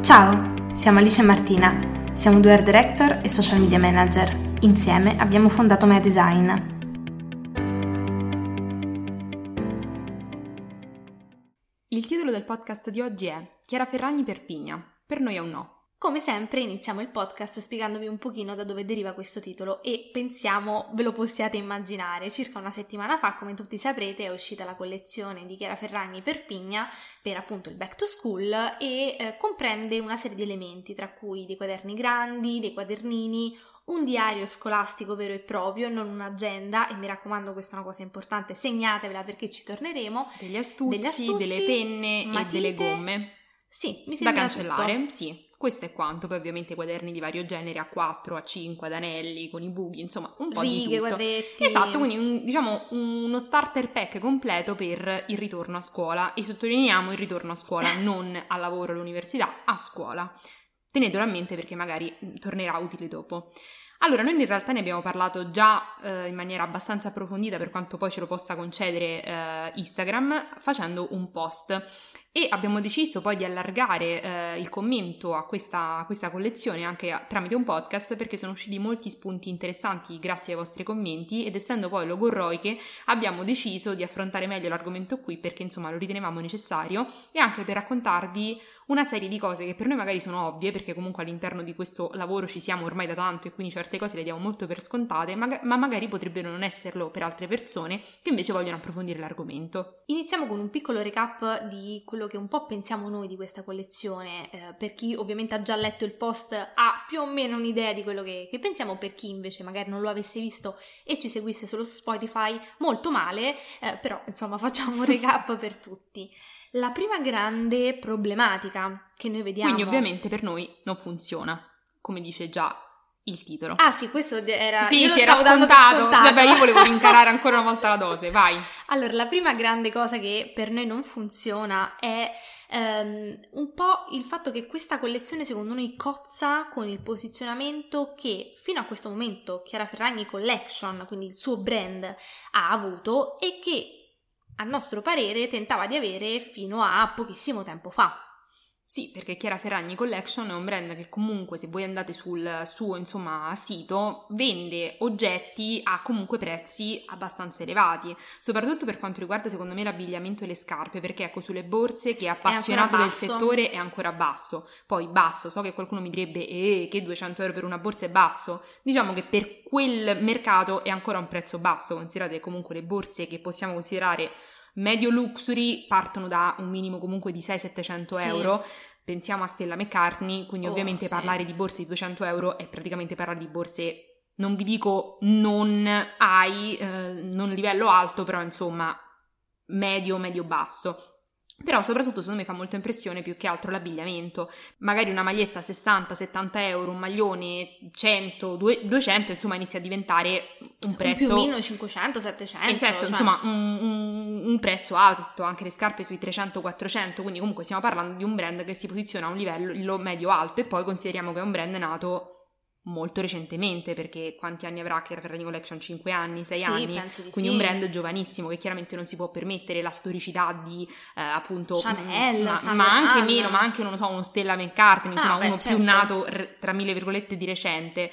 Ciao, siamo Alice e Martina, siamo due art director e social media manager. Insieme abbiamo fondato Mea Design. Il titolo del podcast di oggi è Chiara Ferragni per Pigna. Per noi è un no. Come sempre iniziamo il podcast spiegandovi un pochino da dove deriva questo titolo e pensiamo ve lo possiate immaginare. Circa una settimana fa, come tutti saprete, è uscita la collezione di Chiara Ferragni per Pigna per appunto il back to school e eh, comprende una serie di elementi tra cui dei quaderni grandi, dei quadernini, un diario scolastico vero e proprio, non un'agenda, e mi raccomando, questa è una cosa importante, segnatevela perché ci torneremo. Degli astucci, degli astucci delle penne matite, e delle gomme. Sì, mi sembra da cancellare, tutto. sì. Questo è quanto, poi ovviamente quaderni di vario genere, A4, A5, ad anelli, con i buchi, insomma un po' Righe, di tutto. quadretti. Esatto, quindi un, diciamo uno starter pack completo per il ritorno a scuola e sottolineiamo il ritorno a scuola, non al lavoro all'università, a scuola. Tenetelo a mente perché magari tornerà utile dopo. Allora, noi in realtà ne abbiamo parlato già eh, in maniera abbastanza approfondita per quanto poi ce lo possa concedere eh, Instagram facendo un post e abbiamo deciso poi di allargare eh, il commento a questa, a questa collezione anche a, tramite un podcast perché sono usciti molti spunti interessanti grazie ai vostri commenti ed essendo poi logorroiche abbiamo deciso di affrontare meglio l'argomento qui perché insomma lo ritenevamo necessario e anche per raccontarvi una serie di cose che per noi magari sono ovvie, perché comunque all'interno di questo lavoro ci siamo ormai da tanto e quindi certe cose le diamo molto per scontate, ma, ma magari potrebbero non esserlo per altre persone che invece vogliono approfondire l'argomento. Iniziamo con un piccolo recap di quello che un po' pensiamo noi di questa collezione. Eh, per chi ovviamente ha già letto il post ha più o meno un'idea di quello che, che pensiamo, per chi invece magari non lo avesse visto e ci seguisse solo su Spotify, molto male, eh, però insomma facciamo un recap per tutti. La prima grande problematica che noi vediamo... Quindi ovviamente per noi non funziona, come dice già il titolo. Ah sì, questo era... Sì, io sì, era scontato. Vabbè, io volevo rincarare ancora una volta la dose, vai. Allora, la prima grande cosa che per noi non funziona è um, un po' il fatto che questa collezione secondo noi cozza con il posizionamento che fino a questo momento Chiara Ferragni Collection, quindi il suo brand, ha avuto e che a nostro parere tentava di avere fino a pochissimo tempo fa. Sì, perché Chiara Ferragni Collection è un brand che comunque se voi andate sul suo insomma, sito vende oggetti a comunque prezzi abbastanza elevati, soprattutto per quanto riguarda secondo me l'abbigliamento e le scarpe, perché ecco sulle borse che è appassionato del settore è ancora basso. Poi basso, so che qualcuno mi direbbe eh, che 200 euro per una borsa è basso, diciamo che per quel mercato è ancora un prezzo basso, considerate comunque le borse che possiamo considerare medio luxury partono da un minimo comunque di 600-700 sì. euro. Pensiamo a Stella McCartney, quindi oh, ovviamente sì. parlare di borse di 200 euro è praticamente parlare di borse, non vi dico non high, eh, non livello alto, però insomma medio, medio basso. Però soprattutto secondo me fa molto impressione più che altro l'abbigliamento. Magari una maglietta 60-70 euro, un maglione 100, 200, insomma inizia a diventare un prezzo... Un più o meno 500-700. Esatto, cioè... insomma un, un, un, prezzo alto, anche le scarpe sui 300-400, quindi comunque stiamo parlando di un brand che si posiziona a un livello medio-alto e poi consideriamo che è un brand nato molto recentemente, perché quanti anni avrà che era Ferragni Collection? 5 anni, 6 sì, anni? Quindi sì. un brand giovanissimo che chiaramente non si può permettere la storicità di eh, appunto Chanel, ma, ma anche meno, ma anche non lo so, uno Stella McCartney, insomma, ah, beh, uno certo. più nato tra mille virgolette di recente.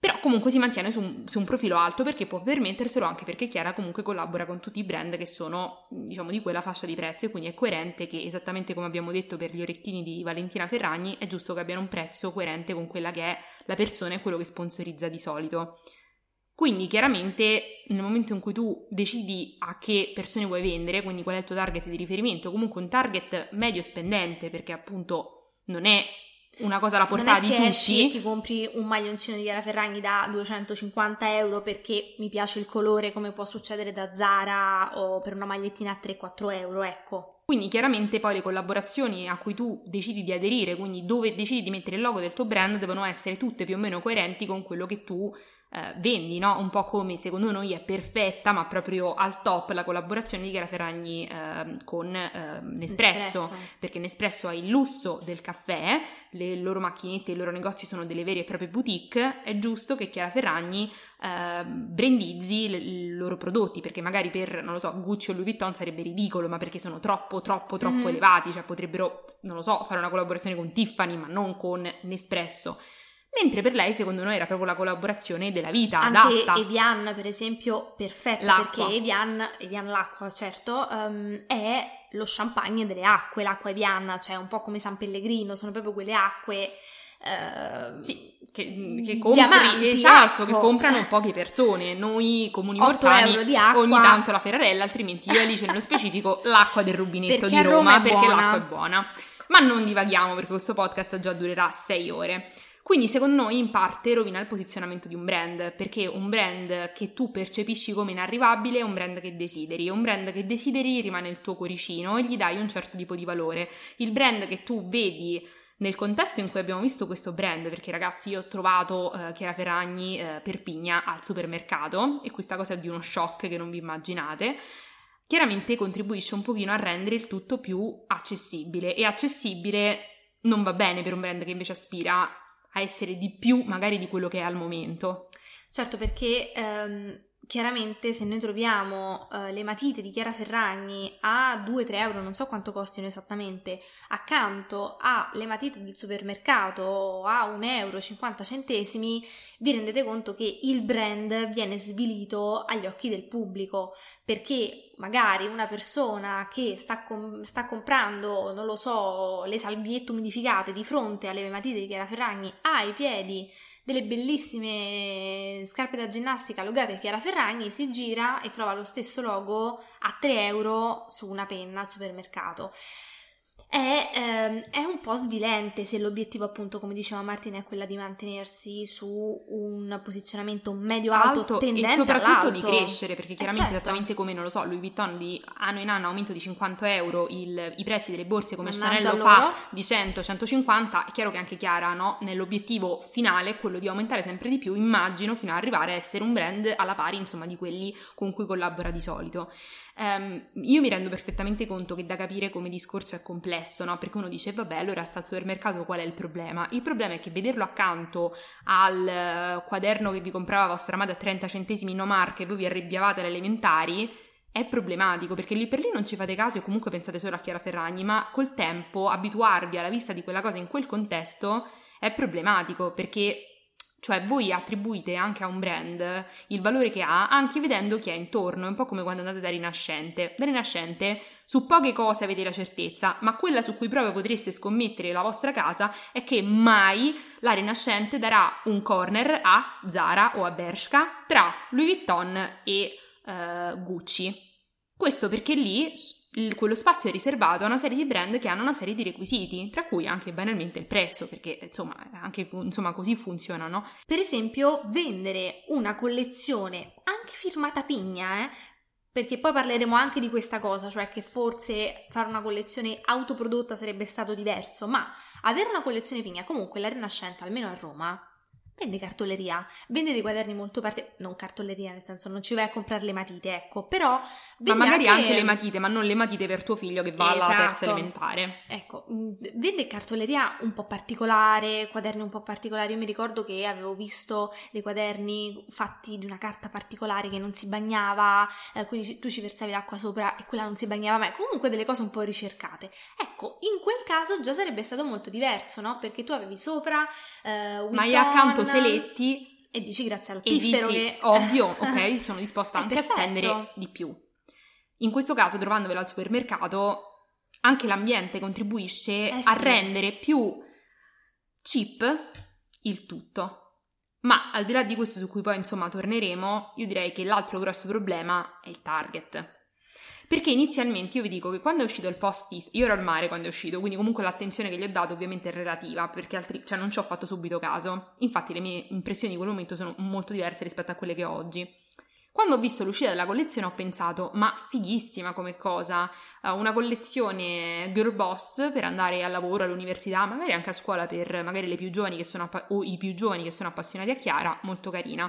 Però comunque si mantiene su un, su un, profilo alto perché può permetterselo anche perché Chiara comunque collabora con tutti i brand che sono diciamo di quella fascia di prezzo e quindi è coerente che esattamente come abbiamo detto per gli orecchini di Valentina Ferragni è giusto che abbiano un prezzo coerente con quella che è la persona e quello che sponsorizza di solito. Quindi chiaramente nel momento in cui tu decidi a che persone vuoi vendere, quindi qual è il tuo target di riferimento, comunque un target medio spendente perché appunto non è una cosa alla portata di tutti. Esci, ti compri un maglioncino di Chiara Ferragni da 250 euro perché mi piace il colore, come può succedere da Zara o per una magliettina a 3-4 euro, ecco. Quindi chiaramente poi le collaborazioni a cui tu decidi di aderire, quindi dove decidi di mettere il logo del tuo brand, devono essere tutte più o meno coerenti con quello che tu eh, vendi, no? Un po' come secondo noi è perfetta, ma proprio al top la collaborazione di Chiara Ferragni eh, con eh, Nespresso, Nespresso, perché Nespresso ha il lusso del caffè, le loro macchinette, i loro negozi sono delle vere e proprie boutique, è giusto che Chiara Ferragni eh, brandizzi le, i loro prodotti, perché magari per, non lo so, Gucci o Louis Vuitton sarebbe ridicolo, ma perché sono troppo, troppo, troppo mm-hmm. elevati, cioè potrebbero, non lo so, fare una collaborazione con Tiffany, ma non con Nespresso. Mentre per lei, secondo noi, era proprio la collaborazione della vita Anche adatta. Evian, per esempio, perfetta l'acqua. perché Evian, Evian l'acqua, certo, um, è lo champagne delle acque, l'acqua Evian, cioè un po' come San Pellegrino, sono proprio quelle acque Uh, sì, che, che compri, diamanti, esatto, ecco. che comprano poche persone. Noi comuni mortali ogni tanto la Ferrarella, altrimenti io Alice nello specifico l'acqua del rubinetto perché di Roma perché l'acqua è buona. Ma non divaghiamo perché questo podcast già durerà sei ore. Quindi secondo noi in parte rovina il posizionamento di un brand, perché un brand che tu percepisci come inarrivabile è un brand che desideri, un brand che desideri rimane il tuo cuoricino e gli dai un certo tipo di valore. Il brand che tu vedi nel contesto in cui abbiamo visto questo brand, perché ragazzi io ho trovato eh, Chiara Ferragni eh, per Pigna al supermercato e questa cosa è di uno shock che non vi immaginate, chiaramente contribuisce un pochino a rendere il tutto più accessibile e accessibile non va bene per un brand che invece aspira a essere di più magari di quello che è al momento. Certo, perché ehm, chiaramente se noi troviamo uh, le matite di Chiara Ferragni a 2-3 euro, non so quanto costino esattamente, accanto alle matite del supermercato a 1 euro 50 centesimi, vi rendete conto che il brand viene svilito agli occhi del pubblico, perché magari una persona che sta, com- sta comprando, non lo so, le salviette umidificate di fronte alle matite di Chiara Ferragni ha i piedi delle bellissime scarpe da ginnastica logate Chiara Ferragni, si gira e trova lo stesso logo a 3 euro su una penna al supermercato è, ehm, è, un po' svilente se l'obiettivo appunto come diceva Martina è quella di mantenersi su un posizionamento medio-alto Alto, tendente e soprattutto all'alto. di crescere perché eh, chiaramente certo. esattamente come non lo so Louis Vuitton di anno in anno aumento di 50 euro il, i prezzi delle borse come Chanel lo fa di 100-150 è chiaro che anche Chiara no? nell'obiettivo finale è quello di aumentare sempre di più immagino fino ad arrivare a essere un brand alla pari insomma di quelli con cui collabora di solito Um, io mi rendo perfettamente conto che da capire come discorso è complesso, no? Perché uno dice, vabbè, allora sta al supermercato, qual è il problema? Il problema è che vederlo accanto al uh, quaderno che vi comprava vostra madre a 30 centesimi no marca e voi vi arrabbiavate alle elementari è problematico perché lì per lì non ci fate caso e comunque pensate solo a Chiara Ferragni, ma col tempo abituarvi alla vista di quella cosa in quel contesto è problematico perché cioè voi attribuite anche a un brand il valore che ha anche vedendo chi è intorno, è un po' come quando andate da Rinascente. Da Rinascente su poche cose avete la certezza, ma quella su cui proprio potreste scommettere la vostra casa è che mai la Rinascente darà un corner a Zara o a Bershka tra Louis Vuitton e uh, Gucci. Questo perché lì quello spazio è riservato a una serie di brand che hanno una serie di requisiti, tra cui anche banalmente il prezzo, perché insomma, anche insomma, così funzionano. Per esempio, vendere una collezione anche firmata Pigna, eh, perché poi parleremo anche di questa cosa, cioè che forse fare una collezione autoprodotta sarebbe stato diverso, ma avere una collezione Pigna, comunque la Rinascente, almeno a Roma, vende cartoleria, vende dei quaderni molto particolari, non cartoleria nel senso non ci vai a comprare le matite, ecco, però... Ma magari anche... anche... le matite, ma non le matite per tuo figlio che va esatto. alla terza elementare. Ecco, mm, vende cartoleria un po' particolare, quaderni un po' particolari, io mi ricordo che avevo visto dei quaderni fatti di una carta particolare che non si bagnava, eh, quindi tu ci versavi l'acqua sopra e quella non si bagnava mai, comunque delle cose un po' ricercate. Ecco, in quel caso già sarebbe stato molto diverso, no? Perché tu avevi sopra... Eh, ma hai accanto Seletti e dici grazie al piffero che... ovvio, ok, sono disposta anche a spendere di più. In questo caso, trovandovelo al supermercato, anche l'ambiente contribuisce eh sì. a rendere più cheap il tutto. Ma al di là di questo su cui poi insomma torneremo, io direi che l'altro grosso problema è il target. Perché inizialmente io vi dico che quando è uscito il post io ero al mare quando è uscito, quindi comunque l'attenzione che gli ho dato ovviamente è relativa, perché altri, cioè non ci ho fatto subito caso. Infatti le mie impressioni di quel momento sono molto diverse rispetto a quelle che ho oggi. Quando ho visto l'uscita della collezione ho pensato, ma fighissima come cosa, uh, una collezione girl boss per andare al lavoro, all'università, magari anche a scuola per magari le più giovani che sono appa- o i più giovani che sono appassionati a Chiara, molto carina.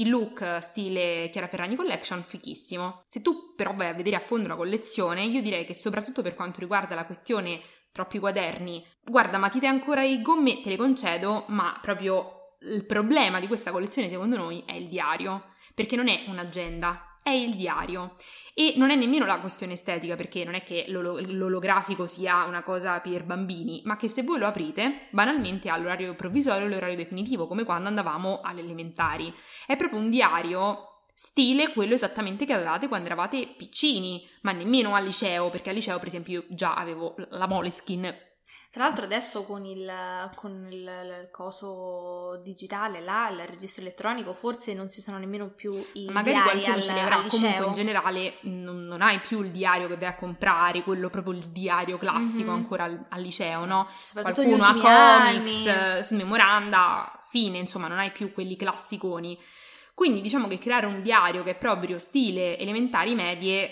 Il look stile Chiara Ferragni Collection, fichissimo. Se tu però vai a vedere a fondo la collezione, io direi che soprattutto per quanto riguarda la questione troppi quaderni, guarda, ma ti dai ancora i gomme, te le concedo, ma proprio il problema di questa collezione secondo noi è il diario perché non è un'agenda, è il diario. E non è nemmeno la questione estetica, perché non è che l'olografico sia una cosa per bambini, ma che se voi lo aprite, banalmente ha l'orario provvisorio e l'orario definitivo, come quando andavamo alle elementari. È proprio un diario stile quello esattamente che avevate quando eravate piccini, ma nemmeno al liceo, perché al liceo, per esempio, io già avevo la Moleskin tra l'altro adesso con il, con il, il coso digitale, là, il registro elettronico, forse non si usano nemmeno più i Magari diari qualcuno al, ce li avrà, comunque liceo. in generale non, non hai più il diario che vai a comprare, quello proprio il diario classico Mhm. ancora al, al liceo, no? Soprattutto Qualcuno ha anni. comics, eh, smemoranda, fine, insomma non hai più quelli classiconi. Quindi diciamo che creare un diario che è proprio stile elementari medie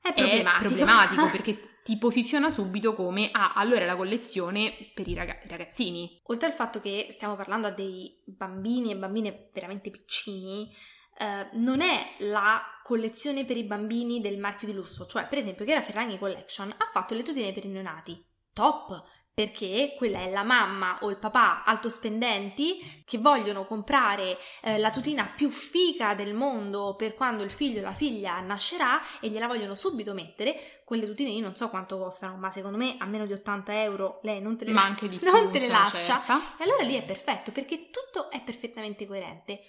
È è problematico. problematico perché ti posiziona subito come ah, allora è la collezione per i, i ragazzini. Oltre al fatto che stiamo parlando a dei bambini e bambine veramente piccini, eh, non è la collezione per i bambini del marchio di lusso. Cioè, per esempio, Chiara Ferragni Collection ha fatto le tutine per i neonati. Top! Perché quella è la mamma o il papà altospendenti che vogliono comprare eh, la tutina più figa del mondo per quando il figlio o la figlia nascerà e gliela vogliono subito mettere. Quelle tutine io non so quanto costano, ma secondo me a meno di 80 euro lei non te le Ma anche di più. non te le sono lascia. certa. E allora lì è perfetto perché tutto è perfettamente coerente.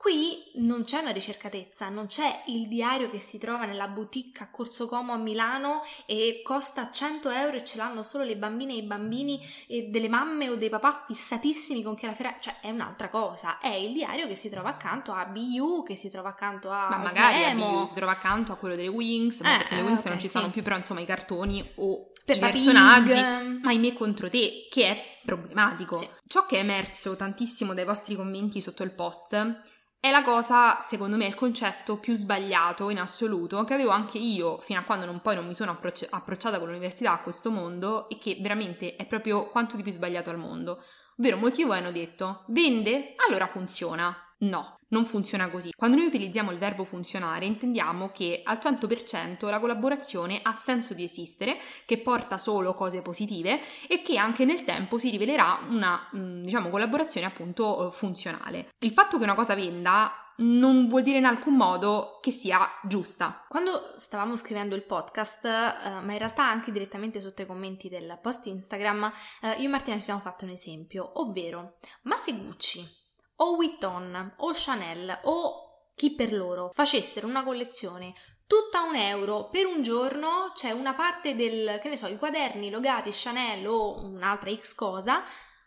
Qui non c'è una ricercatezza, non c'è il diario che si trova nella boutique a Corso Como a Milano e costa 100 euro e ce l'hanno solo le bambine e i bambini e delle mamme o dei papà fissatissimi con Chiara Ferragni, cioè è un'altra cosa, è il diario che si trova accanto a BU, che si trova accanto a Ma magari a. Biu si trova accanto a quello delle Wings, ma Eh, perché le eh, Wings ok, non ci sì. sono più, però insomma i cartoni o Peppa i personaggi. Pig. Ma ahimè contro te, che è problematico. Sì. Ciò che è emerso tantissimo dai vostri commenti sotto il post è la cosa, secondo me, il concetto più sbagliato in assoluto che avevo anche io fino a quando non, poi non mi sono approcci- approcciata con l'università a questo mondo e che veramente è proprio quanto di più sbagliato al mondo. Ovvero, molti di voi hanno detto, vende? Allora funziona. No, non funziona così. Quando noi utilizziamo il verbo funzionare intendiamo che al 100% la collaborazione ha senso di esistere, che porta solo cose positive e che anche nel tempo si rivelerà una, mh, diciamo, collaborazione appunto eh, funzionale. Il fatto che una cosa venda non vuol dire in alcun modo che sia giusta. Quando stavamo scrivendo il podcast, eh, ma in realtà anche direttamente sotto i commenti del post Instagram, eh, io e Martina ci siamo fatti un esempio, ovvero, ma se Gucci o Vuitton o Chanel o chi per loro facessero una collezione tutta a un euro per un giorno, c'è una parte del, che ne so, i quaderni logati Chanel o un'altra X cosa,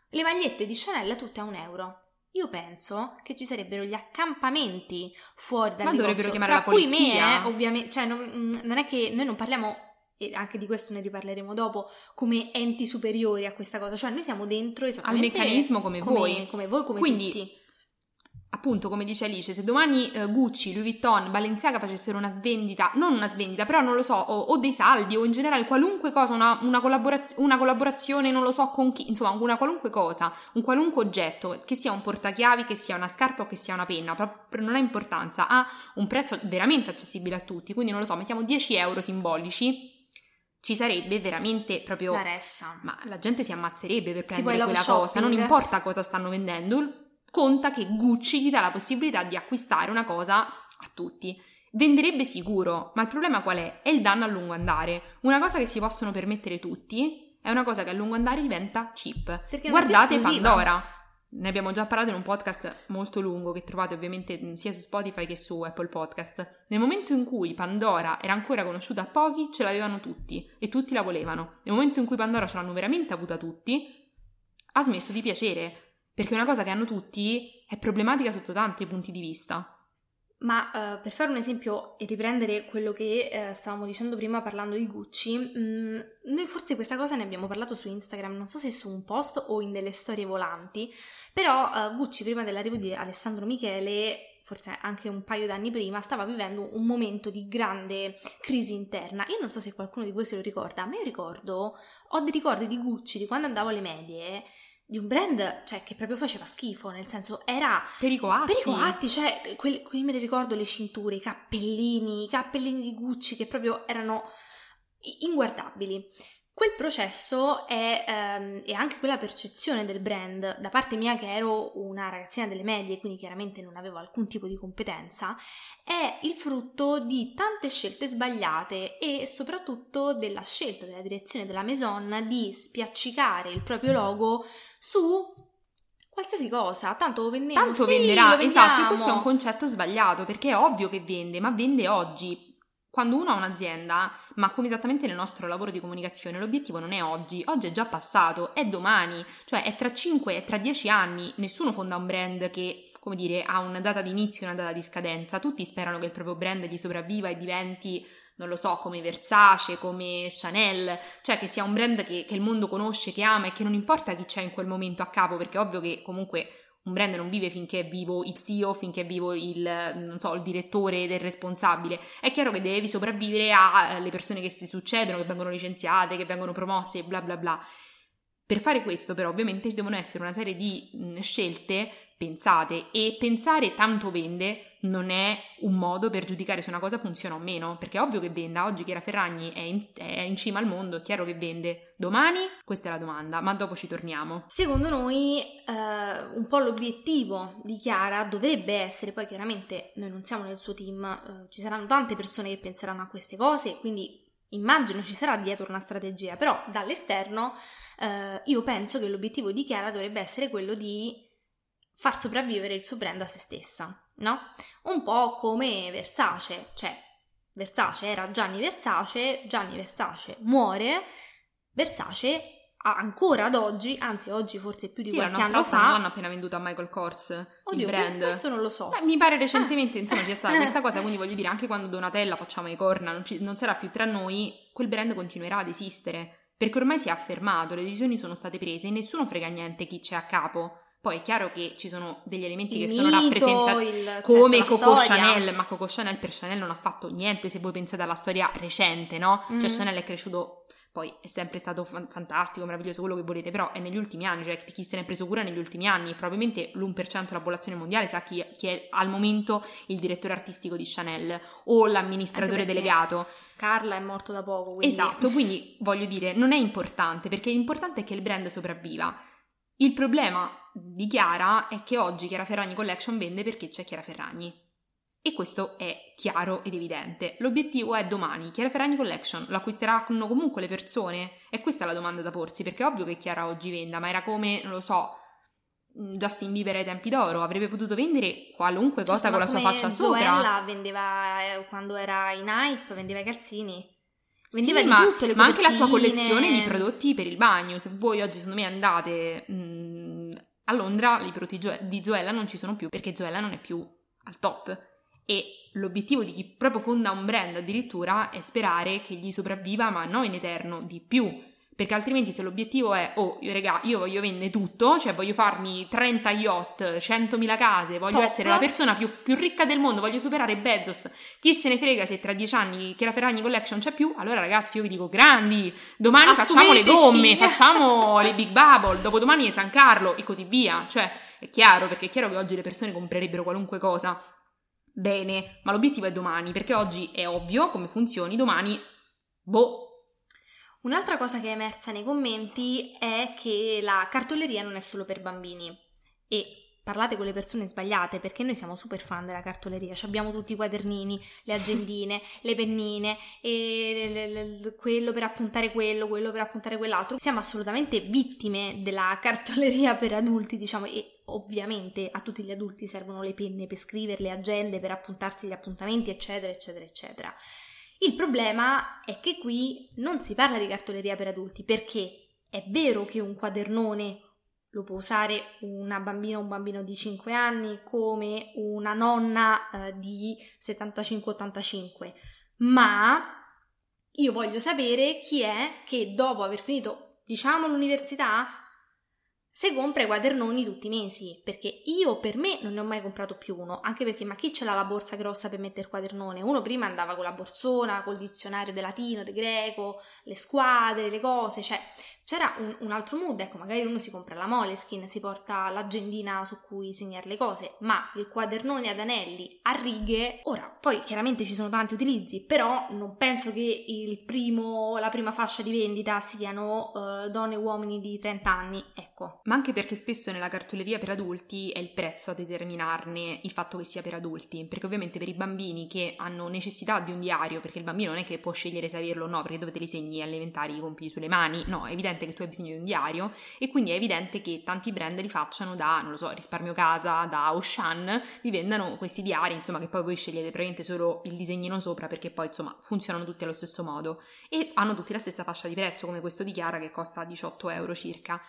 le magliette di Chanel tutte a un euro. Io penso che ci sarebbero gli accampamenti fuori dal Ma dovrebbero negozio, chiamare tra la polizia. me, eh, ovviamente, cioè non, mm, non è che noi non parliamo e anche di questo ne riparleremo dopo come enti superiori a questa cosa, cioè noi siamo dentro Al esattamente meccanismo come, voi. come voi, come Quindi, tutti. Appunto, come dice Alice, se domani eh, Gucci, Louis Vuitton, Balenciaga facessero una svendita, non una svendita, però non lo so, o, o dei saldi, o in generale qualunque cosa, una, una, collaboraz- una collaborazione, non lo so con chi, insomma, una qualunque cosa, un qualunque oggetto, che sia un portachiavi, che sia una scarpa o che sia una penna, proprio non ha importanza, ha un prezzo veramente accessibile a tutti, quindi non lo so, mettiamo 10 euro simbolici, ci sarebbe veramente proprio... La ressa. Ma la gente si ammazzerebbe per prendere quella cosa, non shopping. importa cosa stanno vendendo, conta che Gucci ti dà la possibilità di acquistare una cosa a tutti. Venderebbe sicuro, ma il problema qual è? È il danno a lungo andare. Una cosa che si possono permettere tutti è una cosa che a lungo andare diventa cheap. Perché Guardate. Pandora. Ne abbiamo già parlato in un podcast molto lungo che trovate ovviamente sia su Spotify che su Apple Podcast. Nel momento in cui Pandora era ancora conosciuta a pochi, ce l'avevano tutti e tutti la volevano. Nel momento in cui Pandora ce l'hanno veramente avuta tutti, ha smesso di piacere. Perché una cosa che hanno tutti è problematica sotto tanti punti di vista. Ma eh, per fare un esempio e riprendere quello che eh, stavamo dicendo prima parlando di Gucci, mh, noi forse questa cosa ne abbiamo parlato su Instagram, non so se su un post o in delle storie volanti, però eh, Gucci prima dell'arrivo di Alessandro Michele forse anche un paio d'anni prima, stava vivendo un momento di grande crisi interna. Io non so se qualcuno di voi se lo ricorda, ma io ricordo, ho dei ricordi di Gucci di quando andavo alle medie di un brand cioè, che proprio faceva schifo, nel senso era pericoatti, pericoatti cioè quelli, qui me li ricordo le cinture, i cappellini, i cappellini di Gucci che proprio erano inguardabili. Quel processo è, ehm, e anche quella percezione del brand, da parte mia che ero una ragazzina delle medie, quindi chiaramente non avevo alcun tipo di competenza, è il frutto di tante scelte sbagliate e soprattutto della scelta della direzione della Maison di spiaccicare il proprio logo su qualsiasi cosa, tanto vendiamo. Tanto sì, venderà, esatto, e questo è un concetto sbagliato perché è ovvio che vende, ma vende oggi. Quando uno ha un'azienda, ma come esattamente nel nostro lavoro di comunicazione, l'obiettivo non è oggi, oggi è già passato, è domani, cioè è tra 5, è tra 10 anni, nessuno fonda un brand che, come dire, ha una data di inizio e una data di scadenza, tutti sperano che il proprio brand gli sopravviva e diventi non lo so, come Versace, come Chanel, cioè che sia un brand che, che, il mondo conosce, che ama e che non importa chi c'è in quel momento a capo, perché è ovvio che comunque un brand non vive finché è vivo il CEO, finché è vivo il, so, il direttore del responsabile. È chiaro che devi sopravvivere alle persone che si succedono, che vengono licenziate, che vengono promosse bla bla bla. Per fare questo, però, ovviamente ci devono essere una serie di scelte pensate e pensare tanto vende non è un modo per giudicare se una cosa funziona o meno, perché è ovvio che venda. Oggi Chiara Ferragni è in, è in, cima al mondo, è chiaro che vende. Domani? Questa è la domanda, ma dopo ci torniamo. Secondo noi eh, un po' l'obiettivo di Chiara dovrebbe essere, poi chiaramente noi non siamo nel suo team, eh, ci saranno tante persone che penseranno a queste cose, quindi immagino ci sarà dietro una strategia, però dall'esterno eh, io penso che l'obiettivo di Chiara dovrebbe essere quello di far sopravvivere il suo brand a se stessa, no? Un po' come Versace, cioè Versace era Gianni Versace, Gianni Versace muore, Versace ancora ad oggi, anzi oggi forse più di sì, qualche anno fa. non l'hanno appena venduto a Michael Kors Oddio, il brand. Questo non lo so. Beh, mi pare recentemente, ah. insomma, c'è stata questa cosa, quindi voglio dire, anche quando Donatella facciamo i corna, non, ci, non sarà più tra noi, quel brand continuerà ad esistere. Perché ormai si è affermato, le decisioni sono state prese e nessuno frega niente chi c'è a capo. Poi è chiaro che ci sono degli elementi il che mito, sono rappresentati certo, come Coco Chanel, ma Coco Chanel per Chanel non ha fatto niente se voi pensate alla storia recente, no? Mm. Cioè Chanel è cresciuto, poi è sempre stato fan- fantastico, meraviglioso, quello che volete, però è negli ultimi anni, cioè chi se ne è preso cura negli ultimi anni, probabilmente l'1% della popolazione mondiale sa chi, chi è al momento il direttore artistico di Chanel o l'amministratore delegato. Carla è morto da poco. Quindi... Esatto, quindi voglio dire, non è importante, perché l'importante è che il brand sopravviva. Il problema di Chiara è che oggi Chiara Ferragni Collection vende perché c'è Chiara Ferragni. E questo è chiaro ed evidente. L'obiettivo è domani, Chiara Ferragni Collection, lo acquisteranno comunque le persone? E questa è la domanda da porsi, perché è ovvio che Chiara oggi venda, ma era come, non lo so, mm, Justin Bieber ai tempi d'oro, avrebbe potuto vendere qualunque cosa con la sua faccia sopra. Zoella vendeva, eh, quando era in hype, vendeva i calzini. Vendeva sì, di ma, tutto, le ma anche la sua collezione di prodotti per il bagno. Se voi oggi, secondo me, andate mh, mm, a Londra, i prodotti di Zoella non ci sono più perché Zoella non è più al top. E l'obiettivo di chi proprio fonda un brand addirittura è sperare che gli sopravviva, ma non in eterno, di più perché altrimenti se l'obiettivo è, oh, io, regà, io voglio vendere tutto, cioè voglio farmi 30 yacht, 100.000 case, voglio Top. essere la persona più, più, ricca del mondo, voglio superare Bezos, chi se ne frega se tra dieci anni che la Ferragni Collection c'è più, allora ragazzi io vi dico grandi, domani facciamo le gomme, facciamo le Big Bubble, dopodomani è San Carlo e così via, cioè è chiaro, perché è chiaro che oggi le persone comprerebbero qualunque cosa. Bene, ma l'obiettivo è domani, perché oggi è ovvio come funzioni, domani, boh, Un'altra cosa che è emersa nei commenti è che la cartoleria non è solo per bambini e parlate con le persone sbagliate perché noi siamo super fan della cartoleria, Ci abbiamo tutti i quadernini, le agendine, le pennine, e le, le, quello per appuntare quello, quello per appuntare quell'altro. Siamo assolutamente vittime della cartoleria per adulti, diciamo, e ovviamente a tutti gli adulti servono le penne per scrivere le agende, per appuntarsi gli appuntamenti, eccetera, eccetera, eccetera. Il problema è che qui non si parla di cartoleria per adulti perché è vero che un quadernone lo può usare una bambina o un bambino di 5 anni come una nonna eh, di 75-85, ma io voglio sapere chi è che dopo aver finito, diciamo, l'università se compra i quadernoni tutti i mesi, perché io per me non ne ho mai comprato più uno, anche perché ma chi ce l'ha la borsa grossa per mettere il quadernone? Uno prima andava con la borsona, col dizionario del latino, del greco, le squadre, le cose, cioè c'era un, un, altro mood, ecco, magari uno si compra la Moleskin, si porta l'agendina su cui segnare le cose, ma il quadernone ad anelli a righe, ora, poi chiaramente ci sono tanti utilizzi, però non penso che primo, la prima fascia di vendita siano uh, donne e uomini di 30 anni, ecco. Ma anche perché spesso nella cartoleria per adulti è il prezzo a determinarne il fatto che sia per adulti, perché ovviamente per i bambini che hanno necessità di un diario, perché il bambino non è che può scegliere se averlo o no, perché dove te li segni elementari, i compiti sulle mani, no, è evidente che tu hai bisogno di un diario e quindi è evidente che tanti brand li facciano da, non lo so, risparmio casa, da Ocean, vi vendano questi diari, insomma, che poi voi scegliete praticamente solo il disegnino sopra perché poi, insomma, funzionano tutti allo stesso modo e hanno tutti la stessa fascia di prezzo, come questo di Chiara che costa 18 euro circa.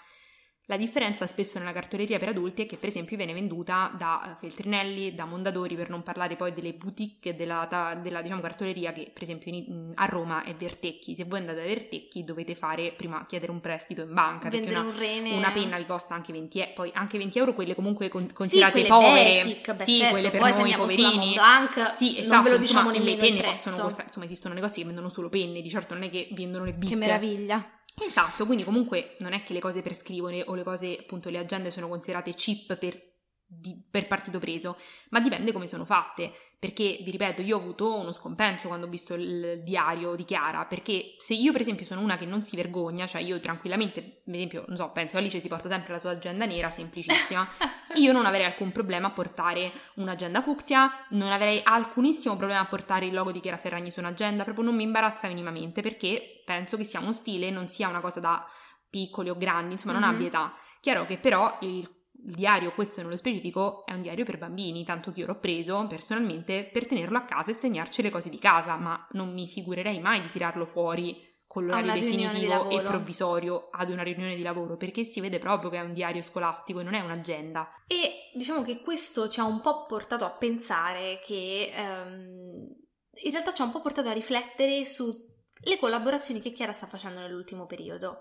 La differenza spesso nella cartoleria per adulti è che per esempio viene venduta da eh, Feltrinelli, da Mondadori, per non parlare poi delle boutique della, della diciamo, cartoleria che per esempio in, a Roma è Vertecchi. Se voi andate a Vertecchi dovete fare prima chiedere un prestito in banca Vendere perché una, un una penna vi costa anche 20 euro, poi anche 20 euro quelle comunque considerate sì, povere, basic, beh, sì, certo. quelle per poi noi poverini. Blanc, sì, esatto, non ve lo diciamo insomma, nemmeno le penne possono costare, insomma esistono negozi che vendono solo penne, di certo non è che vendono le bicche. Che meraviglia. Esatto, quindi comunque non è che le cose per scrivere o le cose, appunto, le agende sono considerate chip per, di, per partito preso, ma dipende come sono fatte perché vi ripeto io ho avuto uno scompenso quando ho visto il diario di Chiara perché se io per esempio sono una che non si vergogna cioè io tranquillamente per esempio non so penso Alice si porta sempre la sua agenda nera semplicissima io non avrei alcun problema a portare un'agenda fucsia non avrei alcunissimo problema a portare il logo di Chiara Ferragni su un'agenda proprio non mi imbarazza minimamente perché penso che sia uno stile non sia una cosa da piccoli o grandi insomma non mm-hmm. abbia età chiaro che però il il diario, questo nello specifico, è un diario per bambini, tanto che io l'ho preso personalmente per tenerlo a casa e segnarci le cose di casa, ma non mi figurerei mai di tirarlo fuori con l'orario definitivo e provvisorio ad una riunione di lavoro, perché si vede proprio che è un diario scolastico e non è un'agenda. E diciamo che questo ci ha un po' portato a pensare che um, in realtà ci ha un po' portato a riflettere sulle collaborazioni che Chiara sta facendo nell'ultimo periodo.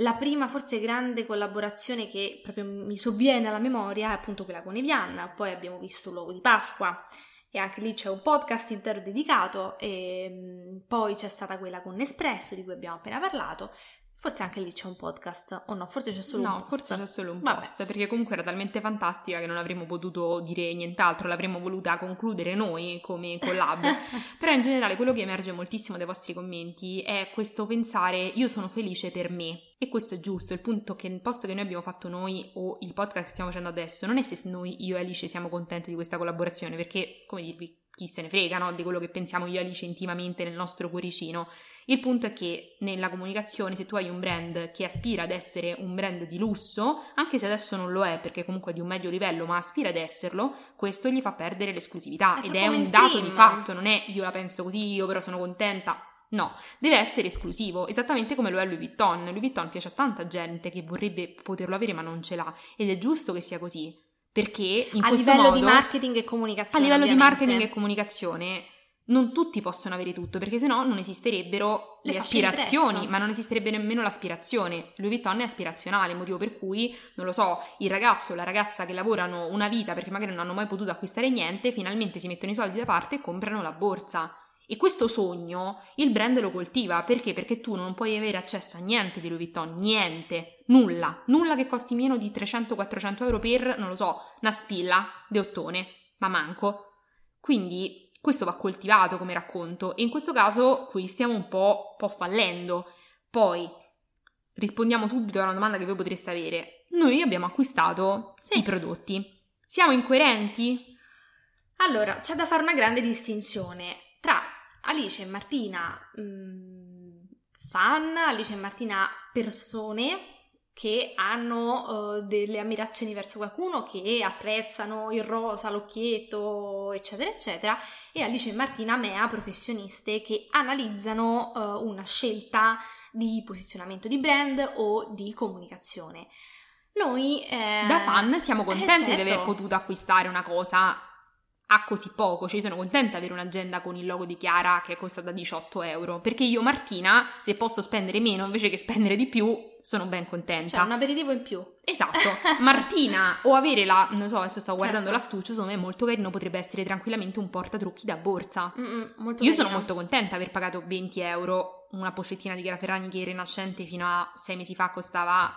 La prima forse grande collaborazione che proprio mi sovviene alla memoria è appunto quella con Evian, poi abbiamo visto l'uovo di Pasqua e anche lì c'è un podcast intero dedicato e mm, poi c'è stata quella con Nespresso di cui abbiamo appena parlato Forse anche lì c'è un podcast, o no? Forse c'è solo no, un post. forse c'è solo un Vabbè. post, perché comunque era talmente fantastica che non avremmo potuto dire nient'altro, l'avremmo voluta concludere noi come collab. Però in generale quello che emerge moltissimo dai vostri commenti è questo pensare io sono felice per me. E questo è giusto, il punto che il post che noi abbiamo fatto noi o il podcast che stiamo facendo adesso non è se noi, io e Alice, siamo contenti di questa collaborazione, perché, come dirvi, chi se ne frega no? di quello che pensiamo io e Alice intimamente nel nostro cuoricino il punto è che nella comunicazione, se tu hai un brand che aspira ad essere un brand di lusso, anche se adesso non lo è perché comunque è di un medio livello, ma aspira ad esserlo, questo gli fa perdere l'esclusività è ed è un dato di fatto, non è io la penso così, io però sono contenta. No, deve essere esclusivo, esattamente come lo è Louis Vuitton. Louis Vuitton piace a tanta gente che vorrebbe poterlo avere ma non ce l'ha ed è giusto che sia così, perché in a questo livello modo, di marketing e comunicazione. A livello ovviamente. di marketing e comunicazione non tutti possono avere tutto, perché sennò non esisterebbero le, le aspirazioni, ma non esisterebbe nemmeno l'aspirazione. Louis Vuitton è aspirazionale, motivo per cui, non lo so, il ragazzo o la ragazza che lavorano una vita perché magari non hanno mai potuto acquistare niente, finalmente si mettono i soldi da parte e comprano la borsa. E questo sogno il brand lo coltiva, perché? Perché tu non puoi avere accesso a niente di Louis Vuitton, niente, nulla, nulla che costi meno di 300-400 euro per, non lo so, una spilla di ottone, ma manco. Quindi questo va coltivato come racconto e in questo caso qui stiamo un po', po fallendo. Poi rispondiamo subito a una domanda che voi potreste avere. Noi abbiamo acquistato sì. i prodotti. Siamo incoerenti? Allora, c'è da fare una grande distinzione tra Alice e Martina mh, mm, fan, Alice e Martina persone che hanno uh, delle ammirazioni verso qualcuno, che apprezzano il rosa, l'occhietto, eccetera, eccetera, e Alice e Martina Mea, professioniste che analizzano uh, una scelta di posizionamento di brand o di comunicazione. Noi eh, da fan siamo contenti eh, certo. di aver potuto acquistare una cosa a così poco, cioè sono contenta di avere un'agenda con il logo di Chiara che è costata 18 euro, perché io Martina, se posso spendere meno invece che spendere di più, sono ben contenta. Cioè, un aperitivo in più. Esatto, Martina o avere la, non so, adesso stavo guardando Certo. l'astuccio, secondo me è molto carino, potrebbe essere tranquillamente un portatrucchi da borsa. Mm-mm, Io sono carino. molto contenta di aver pagato 20 euro una pocettina di Chiara Ferragni che in Rinascente fino a sei mesi fa costava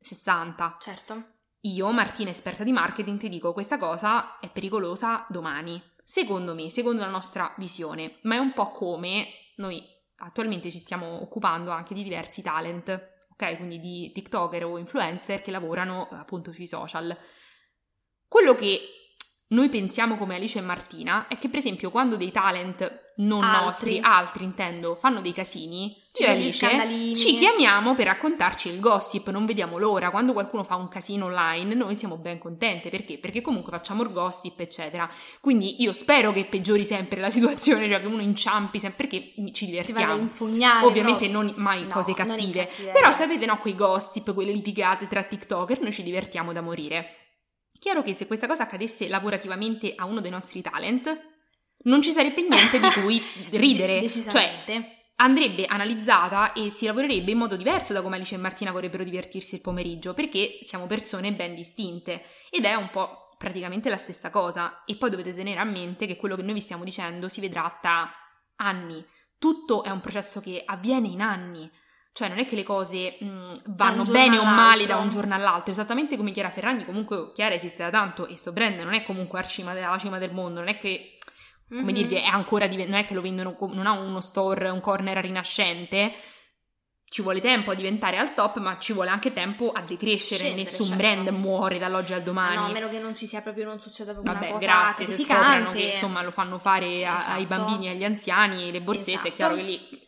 60. Certo. Io, Martina, esperta di marketing, ti dico questa cosa è pericolosa domani. Secondo me, secondo la nostra visione, ma è un po' come noi attualmente ci stiamo occupando anche di diversi talent, ok? Quindi di TikToker o influencer che lavorano appunto sui social. Quello che noi pensiamo come Alice e Martina è che, per esempio, quando dei talent non Altri. nostri, altri intendo, fanno dei casini, Ci e Alice scandalini. ci chiamiamo per raccontarci il gossip, non vediamo l'ora. Quando qualcuno fa un casino online, noi siamo ben contente. Perché? Perché comunque facciamo il gossip, eccetera. Quindi io spero che peggiori sempre la situazione, cioè che uno inciampi sempre perché ci Si divertiamo. infugnare. Ovviamente però- non mai No, cose cattive. Però sapete, no, quei gossip, quelle litigate tra TikToker, noi ci divertiamo da morire. Chiaro che se questa cosa accadesse lavorativamente a uno dei nostri talent, non ci sarebbe niente di cui ridere. De- Cioè, andrebbe analizzata e si lavorerebbe in modo diverso da come Alice e Martina vorrebbero divertirsi il pomeriggio, perché siamo persone ben distinte ed è un po' praticamente la stessa cosa. E poi dovete tenere a mente che quello che noi vi stiamo dicendo si vedrà tra anni. Tutto è un processo che avviene in anni. Cioè non è che le cose mh, vanno giorno bene o male da un giorno all'altro, esattamente come Chiara Ferragni, comunque Chiara esiste da tanto e sto brand non è comunque alla cima, alla cima del mondo, non è che come Mhm. dirvi, è ancora div- non è che lo vendono, non ha uno store, un corner rinascente. Ci vuole tempo a diventare al top, ma ci vuole anche tempo a decrescere. Scendere, Nessun certo. brand muore dall'oggi al No, domani. a meno che non ci sia proprio, non succeda proprio Vabbè, una cosa grazie, terrificante. che insomma lo fanno fare a- ai Esatto. bambini e agli anziani, le borsette, Esatto. è chiaro che lì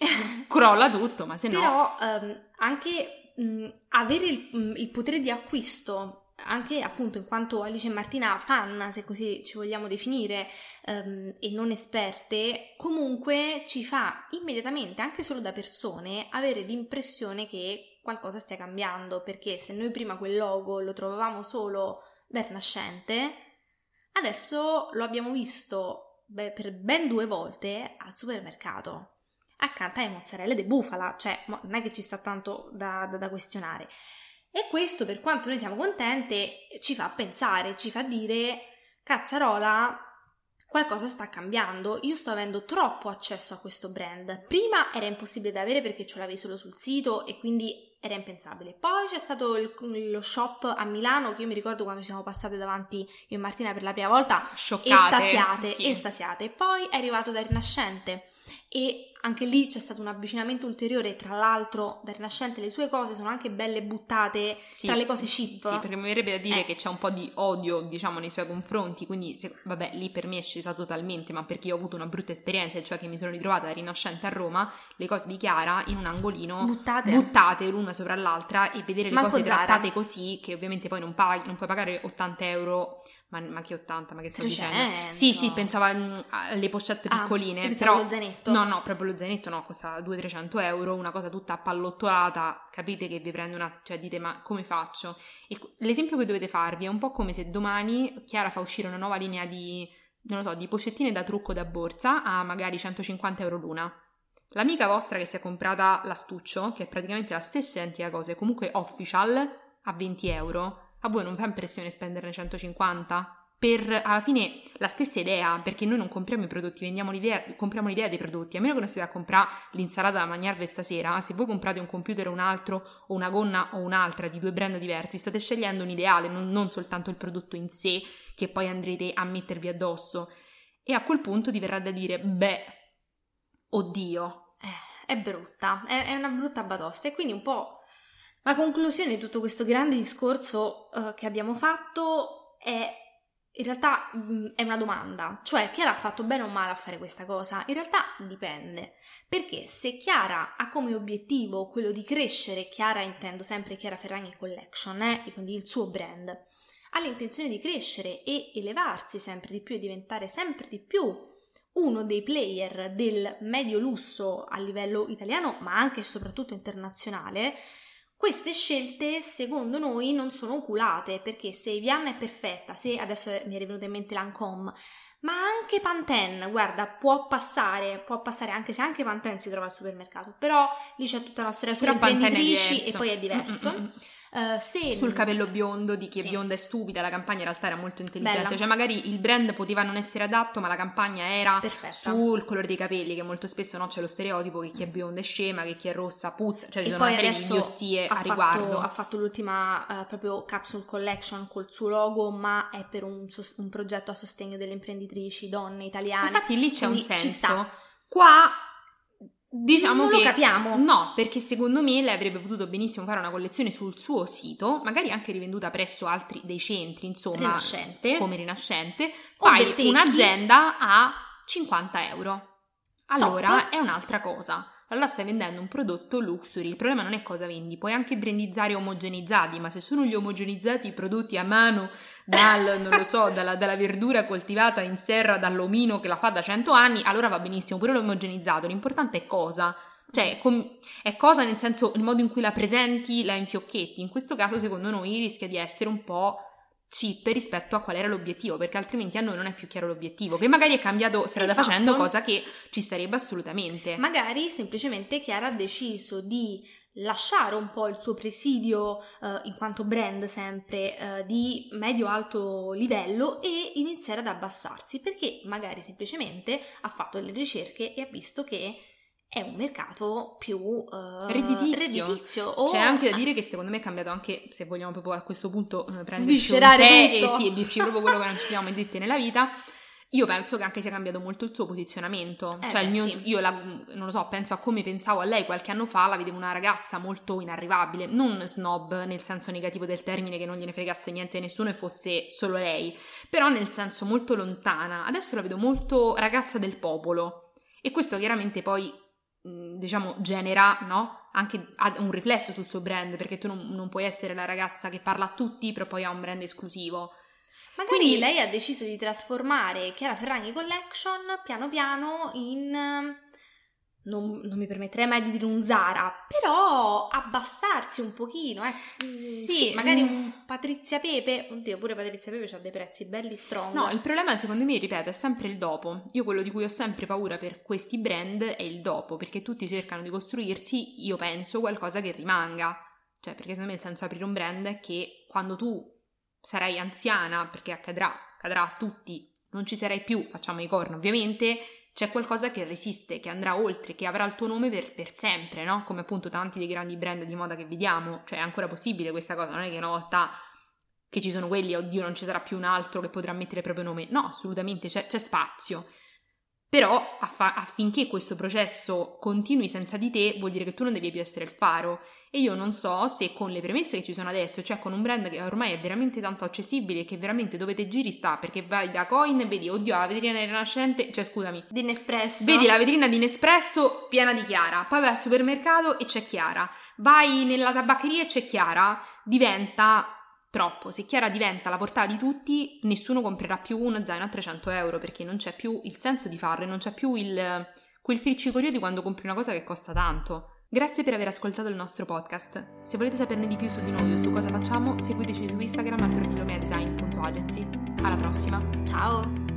crolla tutto, ma se no... Però ehm, anche mh, avere il, mh, il potere di acquisto, anche appunto in quanto Alice e Martina fan, se così ci vogliamo definire, ehm, e non esperte, comunque ci fa immediatamente, anche solo da persone, avere l'impressione che qualcosa stia cambiando, perché se noi prima quel logo lo trovavamo solo da Rinascente, adesso lo abbiamo visto beh, per ben due volte al supermercato accanto alle mozzarelle di bufala, cioè non è che ci sta tanto da, da- da questionare. E questo, per quanto noi siamo contente, ci fa pensare, ci fa dire, cazzarola, qualcosa sta cambiando, io sto avendo troppo accesso a questo brand. Prima era impossibile da avere perché ce l'avevi solo sul sito e quindi era impensabile. Poi c'è stato il- lo shop a Milano che io mi ricordo quando ci siamo passate davanti io e Martina per la prima volta, Scioccate. estasiate, sì. estasiate. Poi è arrivato da Rinascente e anche lì c'è stato un avvicinamento ulteriore, tra l'altro da Rinascente le sue cose sono anche belle buttate Sì. tra le cose cheap. Sì, perché mi verrebbe da dire Eh. che c'è un po' di odio, diciamo, nei suoi confronti, quindi se- vabbè, lì per me è scesa totalmente, ma perché io ho avuto una brutta esperienza, cioè che mi sono ritrovata da Rinascente a Roma, le cose di Chiara in un angolino Buttate. buttate l'una sopra l'altra e vedere le Manco cose Zara. trattate così, che ovviamente poi non, paghi, non puoi pagare 80 euro, ma, ma che 80, ma che sto 300. dicendo? Sì, sì, pensava mm, alle pochette Ah, piccoline, pensavo però... allo zainetto. No, no, proprio lo zainetto no, costa 200-300 euro, una cosa tutta appallottolata, capite che vi prende una... cioè dite ma come faccio? E l'esempio che dovete farvi è un po' come se domani Chiara fa uscire una nuova linea di, non lo so, di pocettine da trucco da borsa a magari 150 euro l'una. L'amica vostra che si è comprata l'astuccio, che è praticamente la stessa identica cosa, è comunque official, a 20 euro, a voi non fa impressione spenderne 150? Per alla fine la stessa idea, perché noi non compriamo i prodotti, vendiamo l'idea, compriamo l'idea dei prodotti. A meno che non stiate a comprare l'insalata da mangiarvi stasera, se voi comprate un computer o un altro, o una gonna o un'altra di due brand diversi, state scegliendo un ideale, non, non soltanto il prodotto in sé che poi andrete a mettervi addosso. E a quel punto ti verrà da dire, beh, oddio, Eh, è brutta, è, è una brutta batosta e quindi un po' la conclusione di tutto questo grande discorso eh, che abbiamo fatto è in realtà mh, è una domanda, cioè Chiara ha fatto bene o male a fare questa cosa? In realtà dipende, perché se Chiara ha come obiettivo quello di crescere, Chiara intendo sempre Chiara Ferragni Collection, eh, e quindi il suo brand, ha l'intenzione di crescere e elevarsi sempre di più e diventare sempre di più uno dei player del medio lusso a livello italiano, ma anche e soprattutto internazionale, queste scelte secondo noi non sono oculate perché se Vianna è perfetta, se adesso mi è venuta in mente Lancome, Ma anche Pantene, guarda, può passare, può passare anche se anche Pantene si trova al supermercato, però lì c'è tutta la storia sulle imprenditrici e poi è diverso. Mm-mm. Uh, se... Sul capello biondo di chi è bionda e stupida, la campagna in realtà era molto intelligente, Bella. cioè magari il brand poteva non essere adatto, ma la campagna era Perfetta. sul colore dei capelli, che molto spesso no, c'è lo stereotipo che chi è bionda è scema, che chi è rossa puzza, cioè ci sono una serie di idiozie a riguardo. Ha fatto l'ultima uh, proprio capsule collection col suo logo, ma è per un, un progetto a sostegno delle imprenditrici donne italiane. Infatti lì c'è un senso. Qua Diciamo non che lo capiamo. No, perché secondo me lei avrebbe potuto benissimo fare una collezione sul suo sito, magari anche rivenduta presso altri dei centri, insomma, Rinascente. come Rinascente. Fai un'agenda a 50 euro. Allora Top. è un'altra cosa allora stai vendendo un prodotto luxury. Il problema non è cosa vendi, puoi anche brandizzare omogenizzati, ma se sono gli omogenizzati prodotti a mano dal, non lo so, dalla, dalla, verdura coltivata in serra dall'omino che la fa da 100 anni, allora va benissimo, pure l'omogenizzato. L'importante è cosa. Cioè, com- è cosa nel senso il modo in cui la presenti, la infiocchetti. In questo caso, secondo noi, rischia di essere un po' cheap rispetto a qual era l'obiettivo, perché altrimenti a noi non è più chiaro l'obiettivo, che magari è cambiato strada esatto. facendo, cosa che ci starebbe assolutamente. Magari semplicemente Chiara ha deciso di lasciare un po' il suo presidio uh, in quanto brand sempre uh, di medio-alto livello e iniziare ad abbassarsi perché magari semplicemente ha fatto delle ricerche e ha visto che è un mercato più uh, redditizio. redditizio. C'è anche da dire che secondo me è cambiato anche, se vogliamo proprio a questo punto uh, prenderci un tè tutto. e sì, dirci proprio quello che non ci siamo mai detti nella vita. Io penso che anche sia cambiato molto il suo posizionamento. Eh, cioè, beh, mio, sì. io la, non lo so, penso a come pensavo a lei qualche anno fa, la vedevo una ragazza molto inarrivabile, non snob nel senso negativo del termine, che non gliene fregasse niente a nessuno e fosse solo lei, però nel senso molto lontana. Adesso la vedo molto ragazza del popolo. E questo chiaramente poi diciamo, genera no? anche un riflesso sul suo brand, perché tu non, non, puoi essere la ragazza che parla a tutti, però poi ha un brand esclusivo. Magari Quindi lei ha deciso di trasformare Chiara Ferragni Collection piano piano in non, non, mi permetterei mai di dire un Zara, però abbassarsi un pochino, eh. Sì, sì magari mm. un Patrizia Pepe, oddio pure Patrizia Pepe ha dei prezzi belli strong. No, il problema secondo me, ripeto, è sempre il dopo. Io quello di cui ho sempre paura per questi brand è il dopo, perché tutti cercano di costruirsi, io penso, qualcosa che rimanga. Cioè, perché secondo me il senso di aprire un brand è che quando tu sarai anziana, perché accadrà, accadrà a tutti, non ci sarai più, facciamo i corno ovviamente, c'è qualcosa che resiste, che andrà oltre, che avrà il tuo nome per, per, sempre, no? Come appunto tanti dei grandi brand di moda che vediamo, cioè è ancora possibile questa cosa, non è che una volta che ci sono quelli, oddio non ci sarà più un altro che potrà mettere il proprio nome, no, assolutamente c'è, c'è spazio. Però affa- affinché questo processo continui senza di te vuol dire che tu non devi più essere il faro e io non so se con le premesse che ci sono adesso, cioè con un brand che ormai è veramente tanto accessibile che veramente dove te giri sta, perché vai da Coin e vedi, oddio, la vetrina rinascente, cioè scusami. Di Nespresso. Vedi la vetrina di Nespresso piena di Chiara, poi vai al supermercato e c'è Chiara, vai nella tabaccheria e c'è Chiara, diventa troppo. Se Chiara diventa la portata di tutti, nessuno comprerà più uno zaino a 300 euro perché non c'è più il senso di farlo e non c'è più il, quel friccicorio di quando compri una cosa che costa tanto. Grazie per aver ascoltato il nostro podcast. Se volete saperne di più su di noi o su cosa facciamo, seguiteci su Instagram al profilo meadesign.agency. Alla prossima. Ciao!